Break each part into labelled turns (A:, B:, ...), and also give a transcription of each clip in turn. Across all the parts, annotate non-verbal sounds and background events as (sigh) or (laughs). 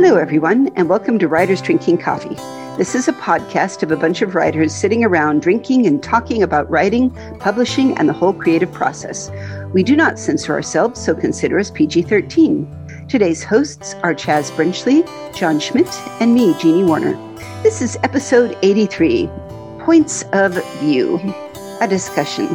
A: Hello, everyone, and welcome to Writers Drinking Coffee. This is a podcast of a bunch of writers sitting around drinking and talking about writing, publishing, and the whole creative process. We do not censor ourselves, so consider us PG 13. Today's hosts are Chaz Brenchley, John Schmidt, and me, Jeannie Warner. This is episode 83 Points of View, a discussion.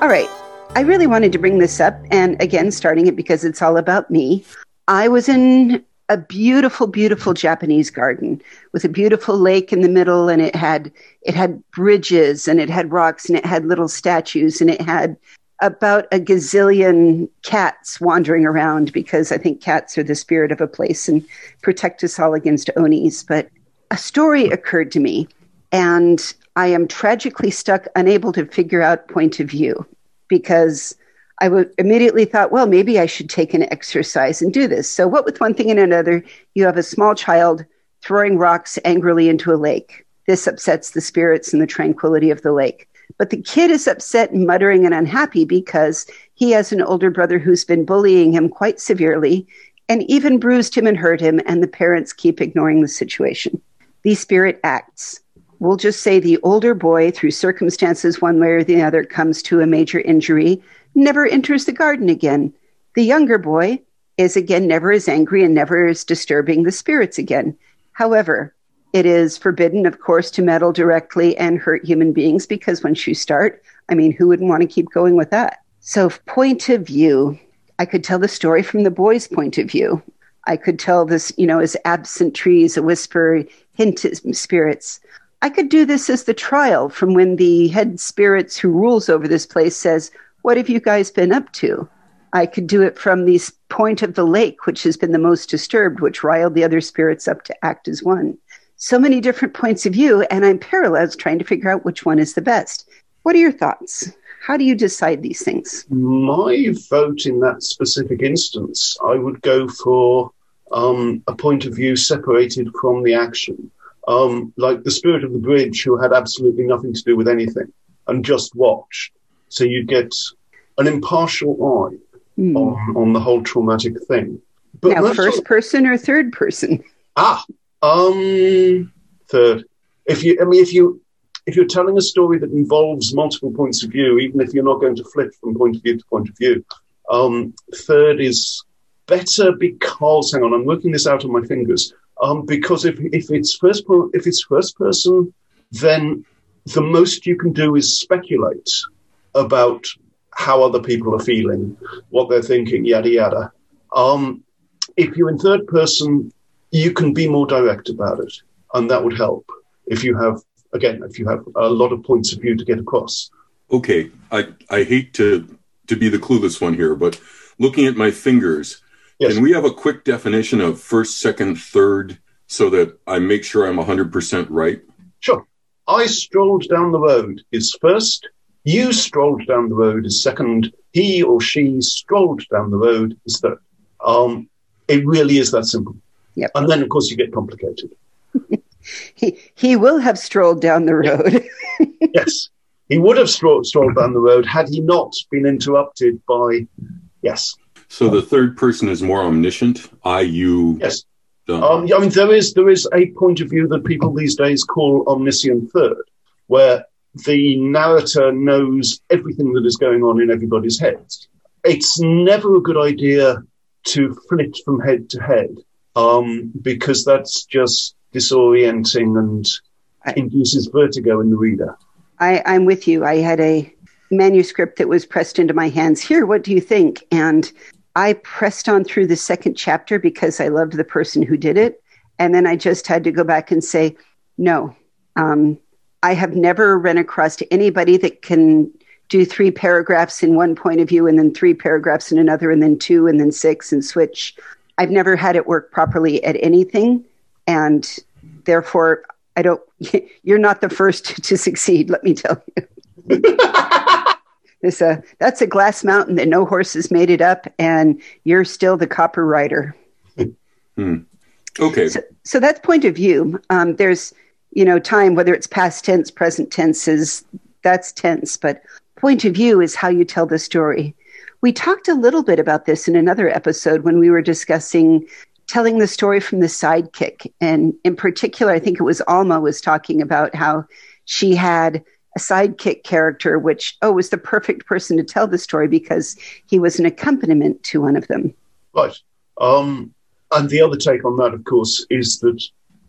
A: All right, I really wanted to bring this up, and again, starting it because it's all about me. I was in a beautiful, beautiful Japanese garden with a beautiful lake in the middle, and it had it had bridges and it had rocks and it had little statues and it had about a gazillion cats wandering around because I think cats are the spirit of a place and protect us all against onis. But a story occurred to me, and I am tragically stuck, unable to figure out point of view because I would immediately thought, well, maybe I should take an exercise and do this. So, what with one thing and another, you have a small child throwing rocks angrily into a lake. This upsets the spirits and the tranquility of the lake. But the kid is upset muttering and unhappy because he has an older brother who's been bullying him quite severely and even bruised him and hurt him, and the parents keep ignoring the situation. The spirit acts. We'll just say the older boy, through circumstances one way or the other, comes to a major injury never enters the garden again. The younger boy is again never as angry and never as disturbing the spirits again. However, it is forbidden, of course, to meddle directly and hurt human beings because once you start, I mean, who wouldn't want to keep going with that? So, point of view, I could tell the story from the boy's point of view. I could tell this, you know, as absent trees, a whisper, hint spirits. I could do this as the trial from when the head spirits who rules over this place says, what have you guys been up to? I could do it from the point of the lake, which has been the most disturbed, which riled the other spirits up to act as one. So many different points of view, and I'm paralyzed trying to figure out which one is the best. What are your thoughts? How do you decide these things?
B: My vote in that specific instance, I would go for um, a point of view separated from the action. Um, like the spirit of the bridge, who had absolutely nothing to do with anything and just watched. So you get an impartial eye mm. on, on the whole traumatic thing.
A: But now, first person or third person?
B: Ah, um, third. If you, I mean, if you, if you're telling a story that involves multiple points of view, even if you're not going to flip from point of view to point of view, um, third is better because, hang on, I'm working this out on my fingers. Um, because if, if it's first, if it's first person, then the most you can do is speculate about how other people are feeling, what they're thinking, yada yada. Um, if you're in third person, you can be more direct about it, and that would help. If you have, again, if you have a lot of points of view to get across.
C: Okay, I I hate to to be the clueless one here, but looking at my fingers, yes. can we have a quick definition of first, second, third, so that I make sure I'm 100% right?
B: Sure. I strolled down the road is first, you strolled down the road as second. He or she strolled down the road as third. Um, it really is that simple.
A: Yep.
B: And then, of course, you get complicated. (laughs)
A: he he will have strolled down the road. (laughs)
B: yes, he would have strolled, strolled down the road had he not been interrupted by. Yes.
C: So the third person is more omniscient. I, you.
B: Yes. Um, I mean, there is there is a point of view that people these days call omniscient third, where the narrator knows everything that is going on in everybody's heads. It's never a good idea to flit from head to head um, because that's just disorienting and I, induces vertigo in the reader.
A: I, I'm with you. I had a manuscript that was pressed into my hands. Here, what do you think? And I pressed on through the second chapter because I loved the person who did it. And then I just had to go back and say, no, um, I have never run across to anybody that can do three paragraphs in one point of view and then three paragraphs in another and then two and then six and switch. I've never had it work properly at anything. And therefore, I don't, (laughs) you're not the first (laughs) to succeed, let me tell you. (laughs) It's a, that's a glass mountain that no horses made it up, and you're still the copper writer.
C: Hmm. Okay.
A: So, so, that's point of view. Um, there's you know, time, whether it's past tense, present tense, is that's tense, but point of view is how you tell the story. We talked a little bit about this in another episode when we were discussing telling the story from the sidekick. And in particular, I think it was Alma was talking about how she had a sidekick character, which, oh, was the perfect person to tell the story because he was an accompaniment to one of them.
B: Right. Um, and the other take on that, of course, is that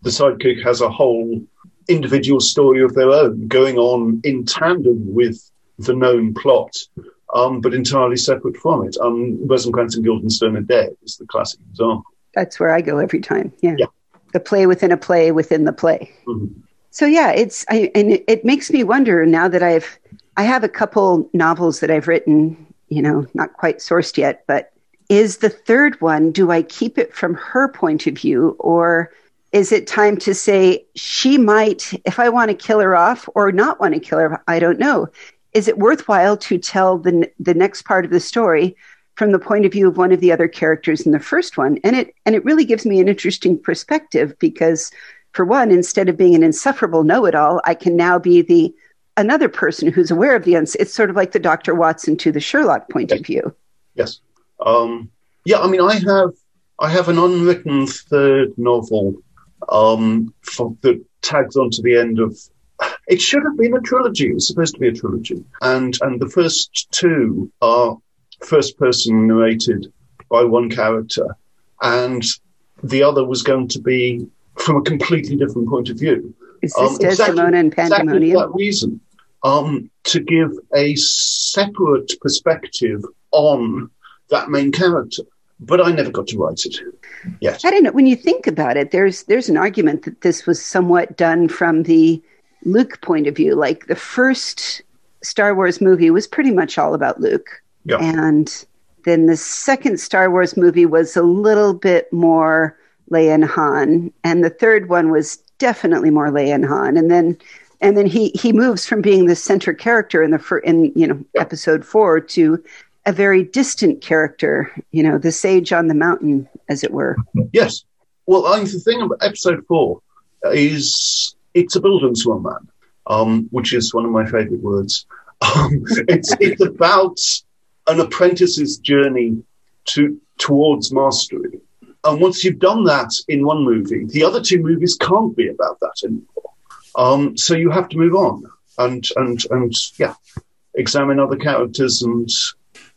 B: the sidekick has a whole individual story of their own going on in tandem with the known plot, um, but entirely separate from it. Um, Rosencrantz and Guildenstern are dead is the classic example.
A: That's where I go every time. Yeah. yeah. The play within a play within the play. Mm-hmm. So yeah, it's I, and it, it makes me wonder now that I've I have a couple novels that I've written, you know, not quite sourced yet, but is the third one do I keep it from her point of view or is it time to say she might if I want to kill her off or not want to kill her I don't know. Is it worthwhile to tell the the next part of the story from the point of view of one of the other characters in the first one and it and it really gives me an interesting perspective because for one instead of being an insufferable know-it-all i can now be the another person who's aware of the uns it's sort of like the dr watson to the sherlock point
B: yes.
A: of view
B: yes um, yeah i mean i have i have an unwritten third novel um, for, that tags onto the end of it should have been a trilogy. It was supposed to be a trilogy, and and the first two are first person narrated by one character, and the other was going to be from a completely different point of view.
A: Is this um, Desdaemona and Pandaemonium?
B: Exactly that reason. Um, to give a separate perspective on that main character. But I never got to write it yet.
A: I don't know. When you think about it, there's there's an argument that this was somewhat done from the Luke point of view. Like the first Star Wars movie was pretty much all about Luke.
B: Yeah.
A: And then the second Star Wars movie was a little bit more Leia and Han, and the third one was definitely more Leia and Han. And then and then he he moves from being the center character in the fir- in you know episode four to a very distant character, you know, the sage on the mountain, as it were.
B: Yes. Well, I think the thing about episode four is it's a Bildungsroman, um, which is one of my favorite words. (laughs) Um, it's, it's about an apprentice's journey to towards mastery. And once you've done that in one movie, the other two movies can't be about that anymore. Um, so you have to move on and and and yeah, examine other characters and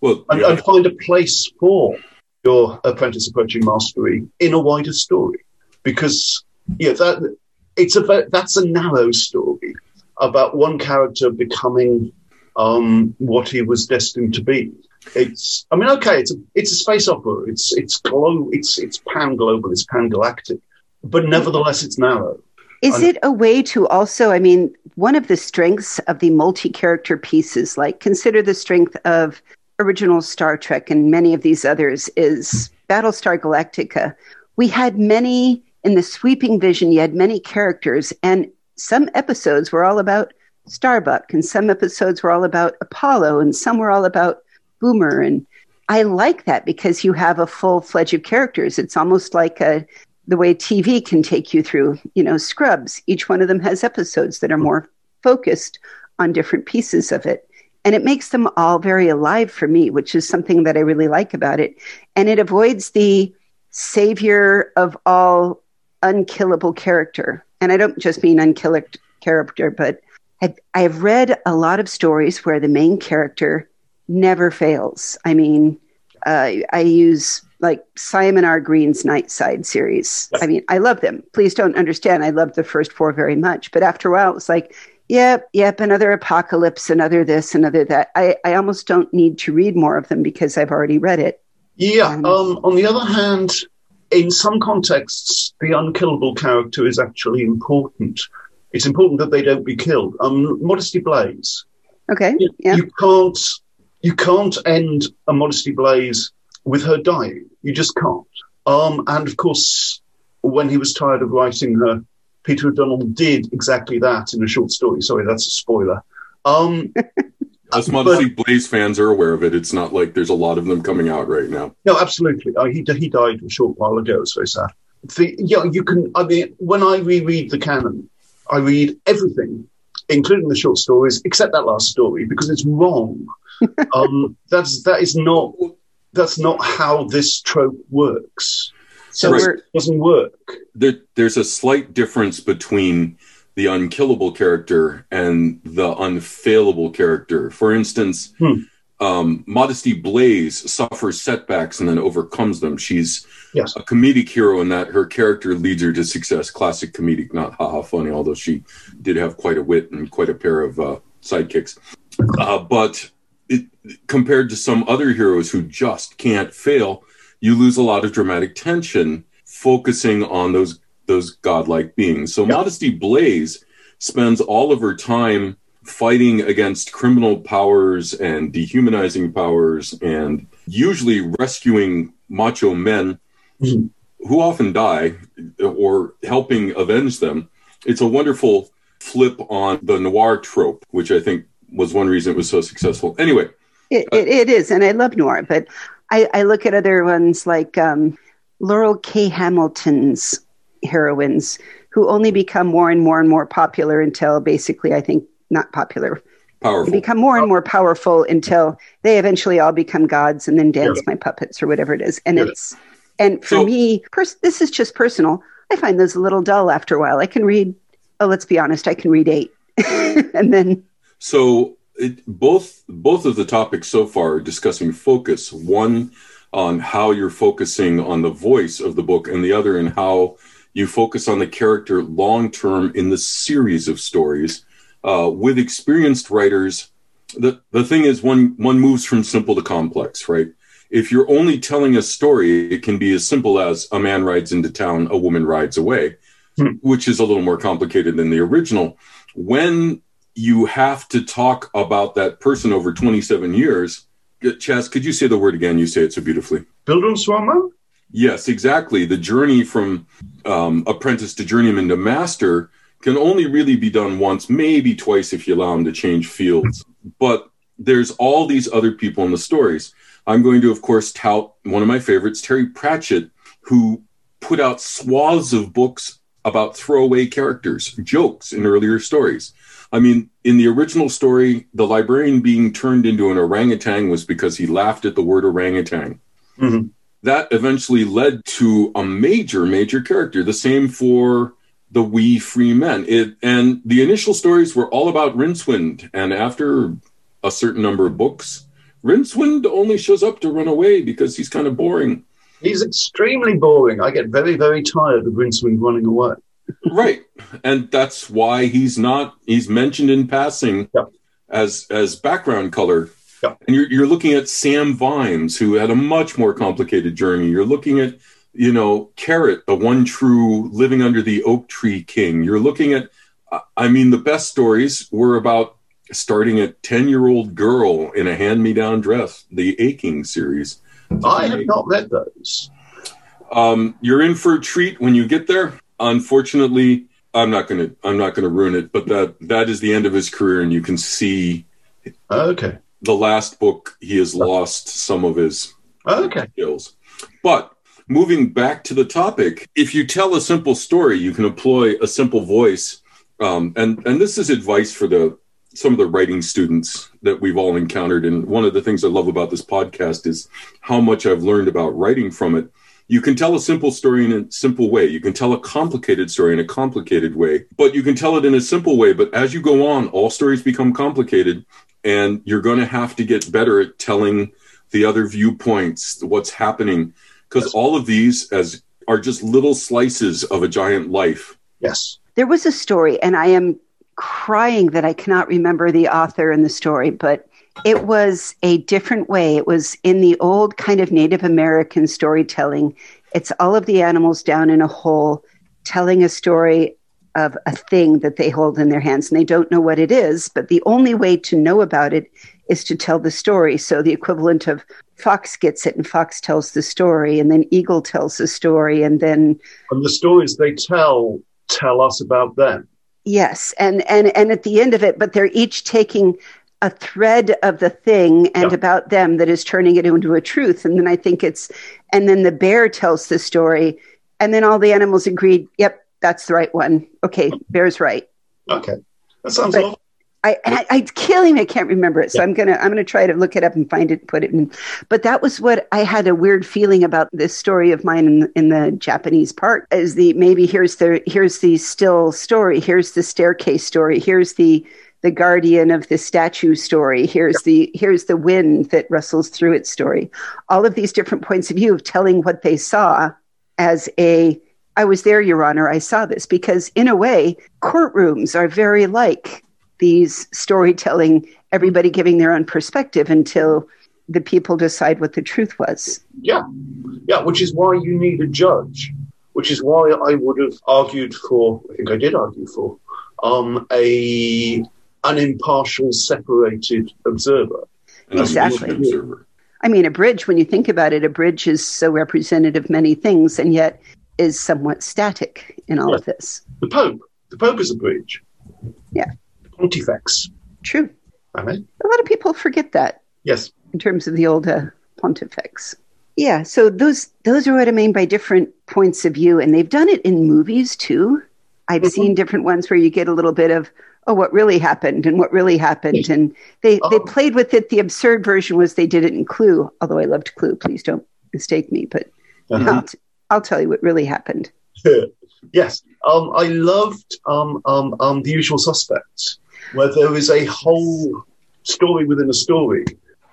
B: well, and, yeah. and find a place for your apprentice approaching mastery in a wider story. Because yeah, that it's a that's a narrow story about one character becoming um, what he was destined to be. It's, I mean, okay, it's a, it's a space opera. It's, it's glo- it's, it's pan global, it's pan galactic, but nevertheless, it's narrow.
A: Is and, it a way to also, I mean, one of the strengths of the multi character pieces, like consider the strength of original Star Trek and many of these others, is hmm. Battlestar Galactica. We had many, in the sweeping vision, you had many characters, and some episodes were all about Starbuck, and some episodes were all about Apollo, and some were all about Boomer. And I like that because you have a full fledged of characters. It's almost like a, the way TV can take you through, you know, Scrubs. Each one of them has episodes that are hmm. more focused on different pieces of it. And it makes them all very alive for me, which is something that I really like about it. And it avoids the savior of all unkillable character. And I don't just mean unkillable character, but I've, I've read a lot of stories where the main character never fails. I mean, uh, I use like Simon R. Green's Nightside series. I mean, I love them. Please don't understand. I love the first four very much. But after a while, it's like, yep, yep, another apocalypse, another this, another that. I, I almost don't need to read more of them because I've already read it.
B: Yeah. Um, on the other hand, in some contexts, the unkillable character is actually important it's important that they don't be killed. Um, Modesty Blaise.
A: Okay.
B: You, yeah. you can't you can't end a Modesty Blaise with her dying. You just can't. Um, and of course, when he was tired of writing her, Peter O'Donnell did exactly that in a short story. Sorry, that's a spoiler. Um, (laughs)
C: Us Modesty Blaise fans are aware of it. It's not like there's a lot of them coming out right now.
B: No, absolutely. Uh, he he died a short while ago. It's very sad. The, yeah, you can. I mean, when I reread the canon, I read everything, including the short stories, except that last story, because it's wrong. (laughs) um, that's that is not that's not how this trope works. So right. it doesn't work.
C: There, there's a slight difference between the unkillable character and the unfailable character. For instance, hmm. um, Modesty Blaise suffers setbacks and then overcomes them. She's yes. a comedic hero in that her character leads her to success. Classic comedic, not haha funny, although she did have quite a wit and quite a pair of uh, sidekicks. Uh, but it, compared to some other heroes who just can't fail, you lose a lot of dramatic tension focusing on those those godlike beings. So yep. Modesty Blaise spends all of her time fighting against criminal powers and dehumanizing powers and usually rescuing macho men mm-hmm. who often die or helping avenge them. It's a wonderful flip on the noir trope, which I think was one reason it was so successful. Anyway,
A: it, it, it is, and I love noir, but I, I look at other ones like um, Laurell K. Hamilton's heroines, who only become more and more and more popular until basically, I think, not popular.
C: Powerful.
A: They become more and more powerful until they eventually all become gods and then dance yeah. my puppets or whatever it is. And yeah. it's and for so, me, pers- this is just personal. I find those a little dull after a while. I can read. Oh, let's be honest. I can read eight, (laughs) and then.
C: So it, both both of the topics so far are discussing focus. One on how you're focusing on the voice of the book, and the other in how you focus on the character long term in the series of stories. Uh, with experienced writers, the the thing is one one moves from simple to complex, right? If you're only telling a story, it can be as simple as a man rides into town, a woman rides away, hmm. which is a little more complicated than the original. When you have to talk about that person over 27 years. Chaz, could you say the word again? You say it so beautifully.
B: Bildungsroman?
C: Yes, exactly. The journey from um, apprentice to journeyman to master can only really be done once, maybe twice if you allow them to change fields. But there's all these other people in the stories. I'm going to, of course, tout one of my favorites, Terry Pratchett, who put out swaths of books about throwaway characters, jokes in earlier stories. I mean, in the original story, the librarian being turned into an orangutan was because he laughed at the word orangutan. Mm-hmm. That eventually led to a major, major character. The same for the wee free men. It, and the initial stories were all about Rincewind. And after a certain number of books, Rincewind only shows up to run away because he's kind of boring.
B: He's extremely boring. I get very, very tired of Rincewind running away
C: right and that's why he's not he's mentioned in passing yeah. as as background color yeah. and you're, you're looking at sam vimes who had a much more complicated journey you're looking at you know carrot the one true living under the oak tree king you're looking at i mean the best stories were about starting a 10 year old girl in a hand me down dress the aching series
B: i have not read those.
C: Um, you're in for a treat when you get there. Unfortunately, I'm not going to I'm not going to ruin it, but that that is the end of his career, and you can see.
B: Okay.
C: The last book, he has lost some of his
B: okay.
C: skills, but moving back to the topic, if you tell a simple story, you can employ a simple voice, um, and and this is advice for the some of the writing students that we've all encountered. And one of the things I love about this podcast is how much I've learned about writing from it you can tell a simple story in a simple way. You can tell a complicated story in a complicated way, but you can tell it in a simple way. But as you go on, all stories become complicated, and you're going to have to get better at telling the other viewpoints, what's happening, because yes. all of these as are just little slices of a giant life.
B: Yes.
A: There was a story, and I am crying that I cannot remember the author and the story, but it was a different way. It was in the old kind of Native American storytelling. It's all of the animals down in a hole telling a story of a thing that they hold in their hands and they don't know what it is, but the only way to know about it is to tell the story. So the equivalent of Fox gets it and Fox tells the story and then Eagle tells the story and then
B: and the stories they tell tell us about them.
A: Yes, and and and at the end of it, but they're each taking a thread of the thing and about them that is turning it into a truth. And then I think it's, and then the bear tells the story, and then all the animals agreed, yep, that's the right one. Okay, oh. bear's right.
B: Okay, that sounds but,
A: I, I, I killing me. I can't remember it. So yeah. I'm gonna I'm gonna try to look it up and find it, and put it in. But that was what I had a weird feeling about this story of mine in, in the Japanese part. Is the maybe here's the here's the still story. Here's the staircase story. Here's the the guardian of the statue story here's the here's the wind that rustles through its story all of these different points of view of telling what they saw as a i was there your honor i saw this because in a way courtrooms are very like these storytelling, everybody giving their own perspective until the people decide what the truth was.
B: Yeah, yeah, which is why you need a judge, which is why I would have argued for, I think I did argue for, um, a an impartial, separated observer.
A: Exactly. Observer. I mean, a bridge, when you think about it, a bridge is so representative of many things and yet is somewhat static in all yeah. of this.
B: The Pope. The Pope is a bridge.
A: Yeah
B: pontifex.
A: True.
B: Right.
A: A lot of people forget that.
B: Yes.
A: In terms of the old uh, pontifex. Yeah, so those those are what I mean by different points of view, and they've done it in movies too. I've mm-hmm. seen different ones where you get a little bit of oh, what really happened and what really happened, and they oh. they played with it. The absurd version was they did it in Clue, although I loved Clue. Please don't mistake me, but uh-huh. I'll, t- I'll tell you what really happened. (laughs)
B: yes, um, I loved um, um, um, The Usual Suspects where there is a whole story within a story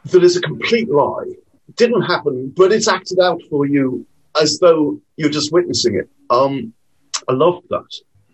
B: that is a complete lie. Didn't happen, but it's acted out for you as though you're just witnessing it. Um, I love that.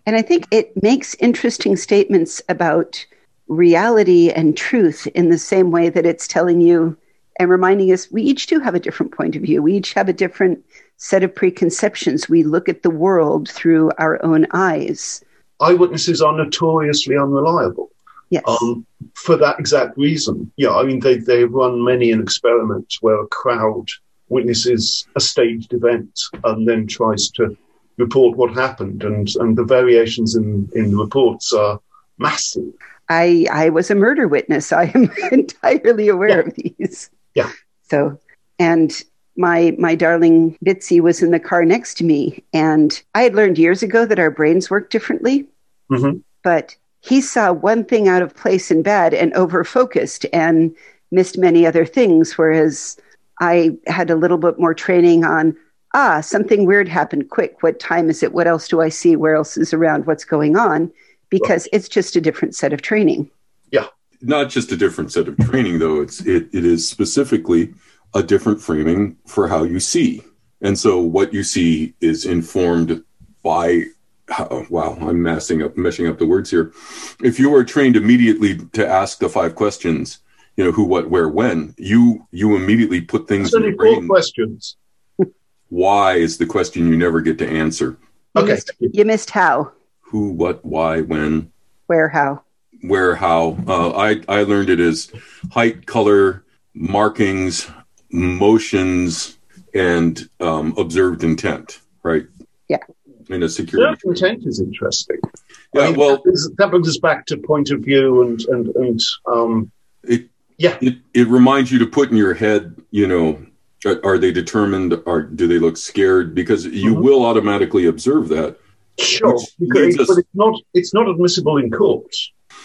A: And I think it makes interesting statements about reality and truth in the same way that it's telling you and reminding us we each do have a different point of view. We each have a different set of preconceptions. We look at the world through our own eyes.
B: Eyewitnesses are notoriously unreliable.
A: Yes. Um,
B: for that exact reason. Yeah, I mean, they, they run many an experiment where a crowd witnesses a staged event and then tries to report what happened. And, and the variations in, in the reports are massive.
A: I, I was a murder witness. (laughs) I am entirely aware yeah. of these.
B: Yeah.
A: So, and my my darling Bitsy was in the car next to me, and I had learned years ago that our brains work differently. Mm-hmm. But he saw one thing out of place in bed and over focused and missed many other things. Whereas I had a little bit more training on, ah, something weird happened quick. What time is it? What else do I see? Where else is around? What's going on? Because it's just a different set of training.
B: Yeah.
C: Not just a different set of training, though. It's it, it is specifically a different framing for how you see. And so what you see is informed by oh, wow, I'm messing up, meshing up the words here. If you are trained immediately to ask the five questions, you know, who, what, where, when, you you immediately put things
B: in your brain. questions.
C: Why is the question you never get to answer?
A: You okay. Missed, you missed how.
C: Who, what, why, when.
A: Where, how.
C: Where, how. Uh, I, I learned it as height, color, markings, motions, and um, observed intent, right?
A: Yeah
C: in a security.
B: intent is interesting. Yeah, I mean, well, that brings us back to point of view and and and um,
C: it, yeah, it, it reminds you to put in your head, you know, are they determined? Are do they look scared? Because you mm-hmm. will automatically observe that.
B: Sure, because, us, but it's not it's not admissible in court.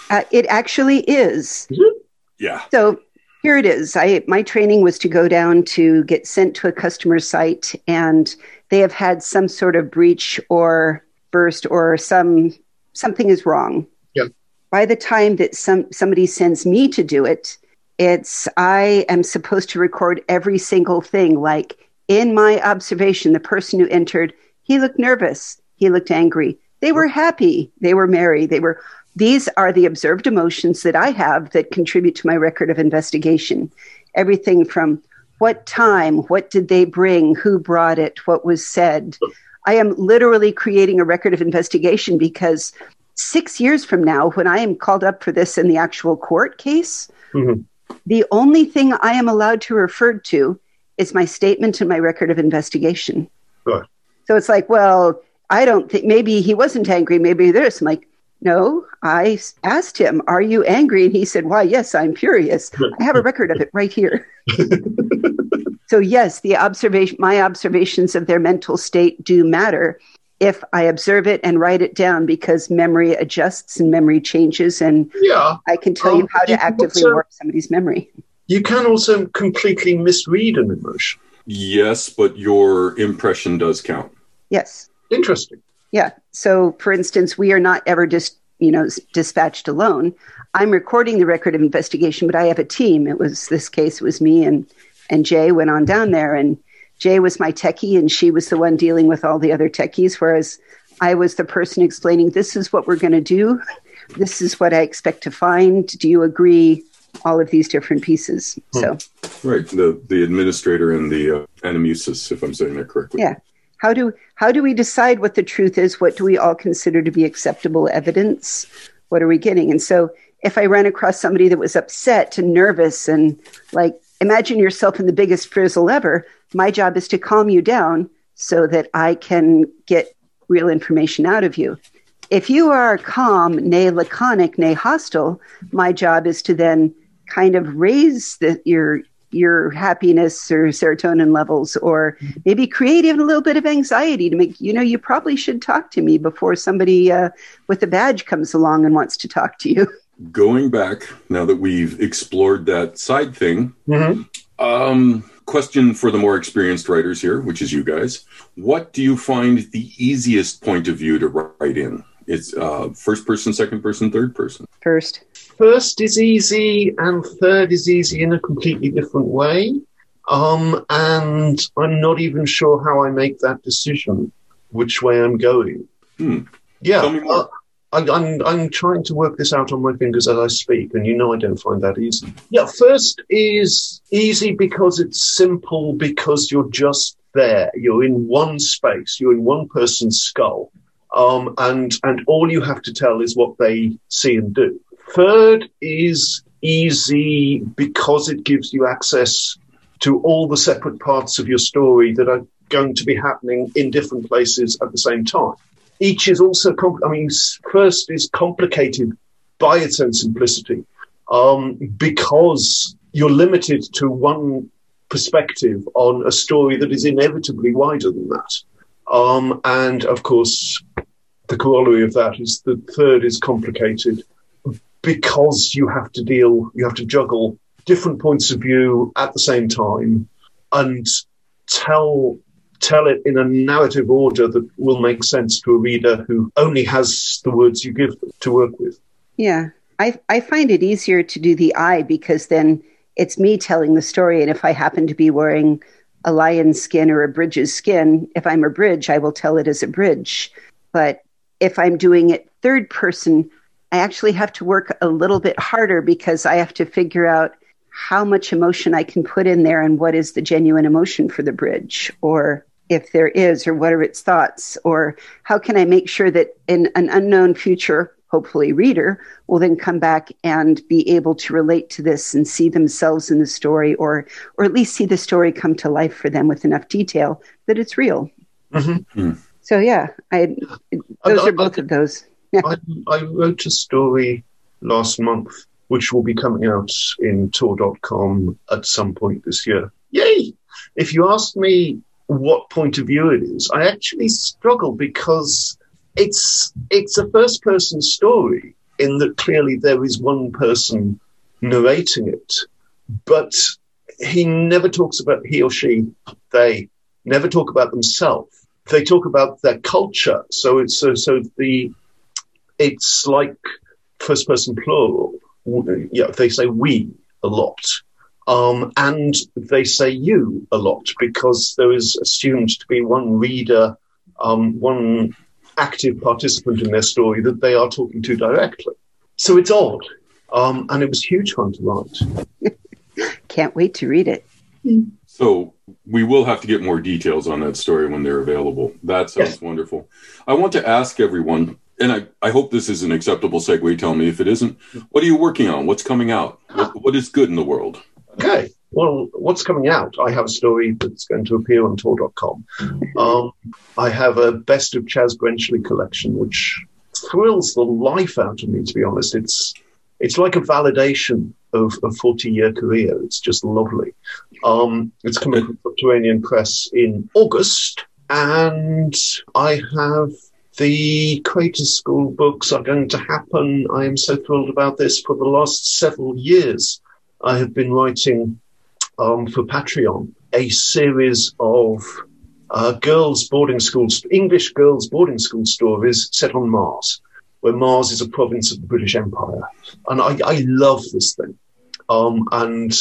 A: Uh, it actually is.
B: is it?
C: yeah.
A: So here it is. I my training was to go down to get sent to a customer site and they have had some sort of breach or burst or some something is wrong.
B: Yep.
A: By the time that some somebody sends me to do it, it's I am supposed to record every single thing. Like in my observation, the person who entered, he looked nervous, he looked angry. They were happy, they were merry, they were these are the observed emotions that I have that contribute to my record of investigation. Everything from what time, what did they bring, who brought it, what was said. I am literally creating a record of investigation because six years from now, when I am called up for this in the actual court case, mm-hmm. the only thing I am allowed to refer to is my statement and my record of investigation.
B: Sure.
A: So it's like, well, I don't think maybe he wasn't angry, maybe this. I'm like, no, I asked him, Are you angry? And he said, Why, yes, I'm furious. I have a record of it right here. (laughs) so, yes, the observation, my observations of their mental state do matter. if I observe it and write it down because memory adjusts and memory changes, and
B: yeah,
A: I can tell um, you how to actively also, work somebody's memory.
B: You can also completely misread an emotion.
C: Yes, but your impression does count.
A: Yes.
B: Interesting.
A: Yeah. So, for instance, we are not ever just you know dispatched alone. I'm recording the record of investigation, but I have a team. It was this case it was me and and Jay went on down there, and Jay was my techie, and she was the one dealing with all the other techies, whereas I was the person explaining this is what we're going to do. This is what I expect to find. Do you agree? All of these different pieces. Hmm. So,
C: right, the the administrator and the uh, amanuensis, if I'm saying that correctly.
A: Yeah. How do how do we decide what the truth is? What do we all consider to be acceptable evidence? What are we getting? And so, if I ran across somebody that was upset and nervous and like imagine yourself in the biggest frizzle ever. My job is to calm you down so that I can get real information out of you. If you are calm, nay laconic, nay hostile, my job is to then kind of raise the, your your happiness or serotonin levels or maybe create even a little bit of anxiety to make you know you probably should talk to me before somebody uh, with a badge comes along and wants to talk to you.
C: Going back now that we've explored that side thing mm-hmm. um, question for the more experienced writers here which is you guys. What do you find the easiest point of view to write in? It's uh, first person second person third person?
A: First
B: first is easy and third is easy in a completely different way um, and i'm not even sure how i make that decision which way i'm going
C: hmm.
B: yeah uh, I, am I'm, I'm trying to work this out on my fingers as I speak, and you know I don't find that easy. Yeah, first is easy because it's simple, because you're just there. You're in one space. You're in one person's skull, um, and and all you have to tell is what they see and do. Third is easy because it gives you access to all the separate parts of your story that are going to be happening in different places at the same time each is also, compl- I mean, first is complicated by its own simplicity um, because you're limited to one perspective on a story that is inevitably wider than that. Um, and of course, the corollary of that is the third is complicated because you have to deal, you have to juggle different points of view at the same time and tell tell it in a narrative order that will make sense to a reader who only has the words you give to work with.
A: Yeah. I, I find it easier to do the I because then it's me telling the story. And if I happen to be wearing a lion's skin or a bridge's skin, if I'm a bridge, I will tell it as a bridge. But if I'm doing it third person, I actually have to work a little bit harder because I have to figure out how much emotion I can put in there and what is the genuine emotion for the bridge or if there is, or what are its thoughts, or how can I make sure that in an unknown future, hopefully reader will then come back and be able to relate to this and see themselves in the story, or or at least see the story come to life for them with enough detail that it's real. Mm-hmm. Mm. So yeah, I those I, are both I, of those.
B: I, I wrote a story last month which will be coming out in tor.com at some point this year. Yay! If you ask me what point of view it is. I actually struggle because it's it's a first person story in that clearly there is one person narrating it, but he never talks about he or she, they never talk about themselves. They talk about their culture. So it's so, so the it's like first person plural. Yeah, they say we a lot. Um, and they say you a lot because there is assumed to be one reader, um, one active participant in their story that they are talking to directly. So it's odd. Um, and it was huge fun to write. (laughs)
A: Can't wait to read it.
C: So we will have to get more details on that story when they're available. That sounds yes. wonderful. I want to ask everyone, and I, I hope this is an acceptable segue. Tell me if it isn't. What are you working on? What's coming out? What, what is good in the world?
B: Okay. Well, what's coming out? I have a story that's going to appear on Tor.com. Um, I have a Best of Chaz Brenchley collection, which thrills the life out of me, to be honest. It's it's like a validation of a 40 year career. It's just lovely. Um, it's coming from Subterranean Press in August. and I have the Crater School books are going to happen. I am so thrilled about this. For the last several years, I have been writing um, for Patreon a series of uh, girls' boarding schools, English girls' boarding school stories set on Mars, where Mars is a province of the British Empire. And I, I love this thing. Um, and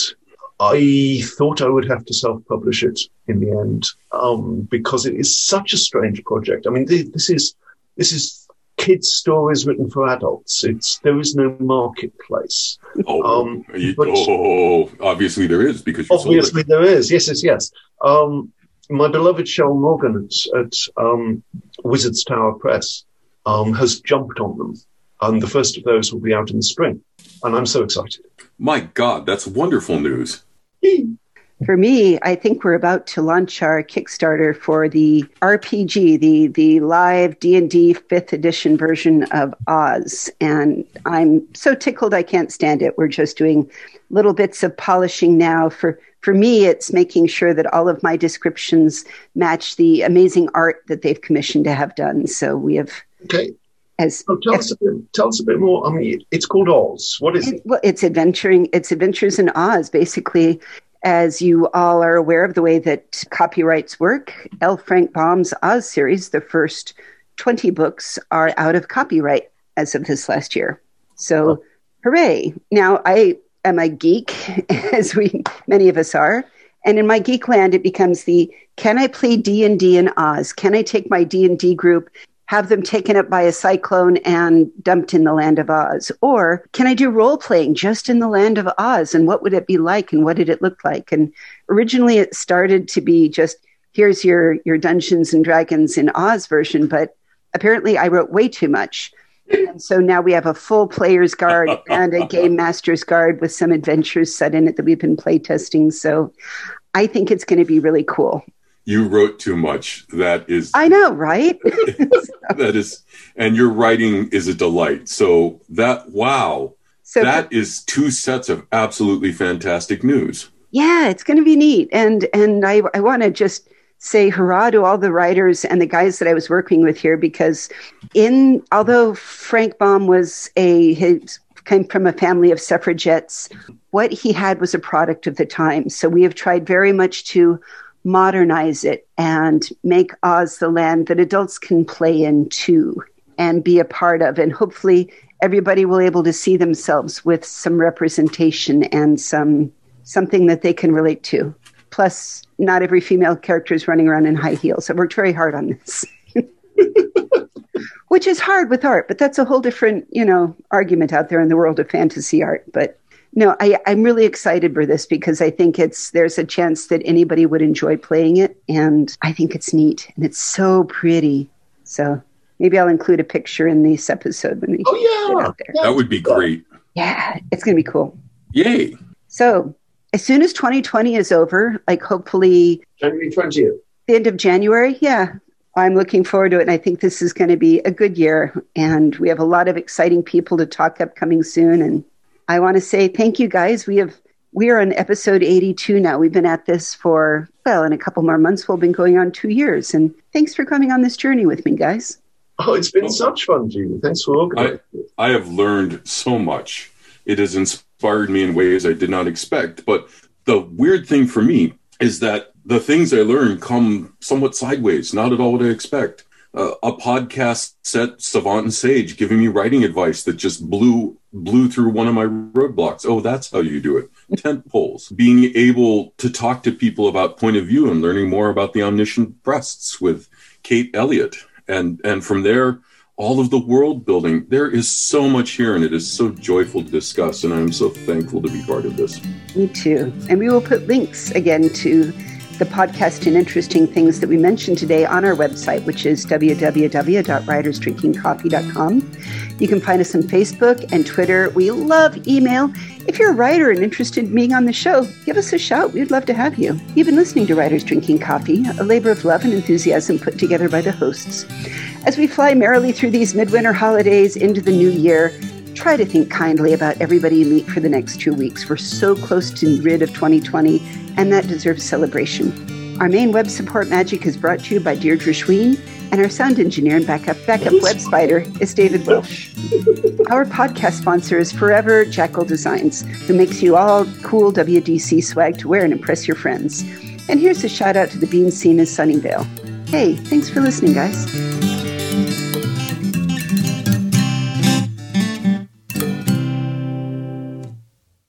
B: I thought I would have to self-publish it in the end um, because it is such a strange project. I mean, this is this is kids' stories written for adults. It's there is no marketplace.
C: Oh, um, you, oh obviously there is because
B: obviously there is. Yes, yes, yes. Um, my beloved Cheryl Morgan at, at um, Wizards Tower Press um, has jumped on them, and the first of those will be out in the spring, and I'm so excited.
C: My God, that's wonderful news.
A: For me, I think we're about to launch our Kickstarter for the RPG, the the live D and D fifth edition version of Oz, and I'm so tickled I can't stand it. We're just doing little bits of polishing now. For for me, it's making sure that all of my descriptions match the amazing art that they've commissioned to have done. So we have
B: okay. As, oh, tell, as, us bit, tell, us a bit, more. I mean, it's called Oz. What is it?
A: Well, it's adventuring. It's adventures in Oz. Basically, as you all are aware of the way that copyrights work, L. Frank Baum's Oz series, the first 20 books, are out of copyright as of this last year. So, oh. hooray. Now, I am a geek, (laughs) as we many of us are. And in my geek land, it becomes the can I play D&D in Oz? Can I take my D&D group have them taken up by a cyclone and dumped in the land of Oz? Or can I do role playing just in the land of Oz? And what would it be like? And what did it look like? And originally it started to be just here's your, your Dungeons and Dragons in Oz version, but apparently I wrote way too much. And so now we have a full player's guard (laughs) and a game master's guard with some adventures set in it that we've been playtesting. So I think it's going to be really cool
C: you wrote too much. That is,
A: I know, right? (laughs) (laughs)
C: that is, and your writing is a delight. So that, wow, so that is two sets of absolutely fantastic news.
A: Yeah, it's going to be neat. And, and I, I want to just say hurrah to all the writers and the guys that I was working with here because in, although Frank Baum was a, his, came from a family of suffragettes, what he had was a product of the time. So we have tried very much to modernize it and make Oz the land that adults can play in too and be a part of. And hopefully everybody will able to see themselves with some representation and some something that they can relate to. Plus, not every female character is running around in high heels. I worked very hard on this. (laughs) Which is hard with art, but that's a whole different, you know, argument out there in the world of fantasy art. But no, I, I'm really excited for this because I think it's there's a chance that anybody would enjoy playing it, and I think it's neat and it's so pretty. So maybe I'll include a picture in this episode when we
B: oh yeah, out
C: there. that would be great.
A: Yeah, it's gonna be cool.
C: Yay!
A: So as soon as 2020 is over, like hopefully
B: January 20th,
A: the end of January, yeah, I'm looking forward to it. And I think this is going to be a good year. And we have a lot of exciting people to talk up coming soon. And I want to say thank you guys. We have we are on episode 82 now. We've been at this for well, in a couple more months we'll been going on 2 years and thanks for coming on this journey with me, guys.
B: Oh, it's been such fun, Gene. Thanks for organizing.
C: I, I have learned so much. It has inspired me in ways I did not expect. But the weird thing for me is that the things I learn come somewhat sideways, not at all what I expect a podcast set savant and sage giving me writing advice that just blew blew through one of my roadblocks. Oh that's how you do it. Tent poles. Being able to talk to people about point of view and learning more about the omniscient breasts with kate elliott. And and from there all of the world building. There is so much here and it is so joyful to discuss and i'm so thankful to be part of this.
A: Me too. And we will put links again to the podcast and interesting things that we mentioned today on our website, which is www.writersdrinkingcoffee.com. You can find us on Facebook and Twitter. We love email. If you're a writer and interested in being on the show, give us a shout. We'd love to have you. You've been listening to Writers Drinking Coffee, a labor of love and enthusiasm put together by the hosts. As we fly merrily through these midwinter holidays into the new year, try to think kindly about everybody you meet for the next two weeks. We're so close to rid of 2020 and that deserves celebration. Our main web support magic is brought to you by Deirdre Schween, and our sound engineer and backup backup web spider is David Welsh. (laughs) our podcast sponsor is Forever Jackal Designs, who makes you all cool WDC swag to wear and impress your friends. And here's a shout out to the bean scene in Sunnyvale. Hey, thanks for listening, guys.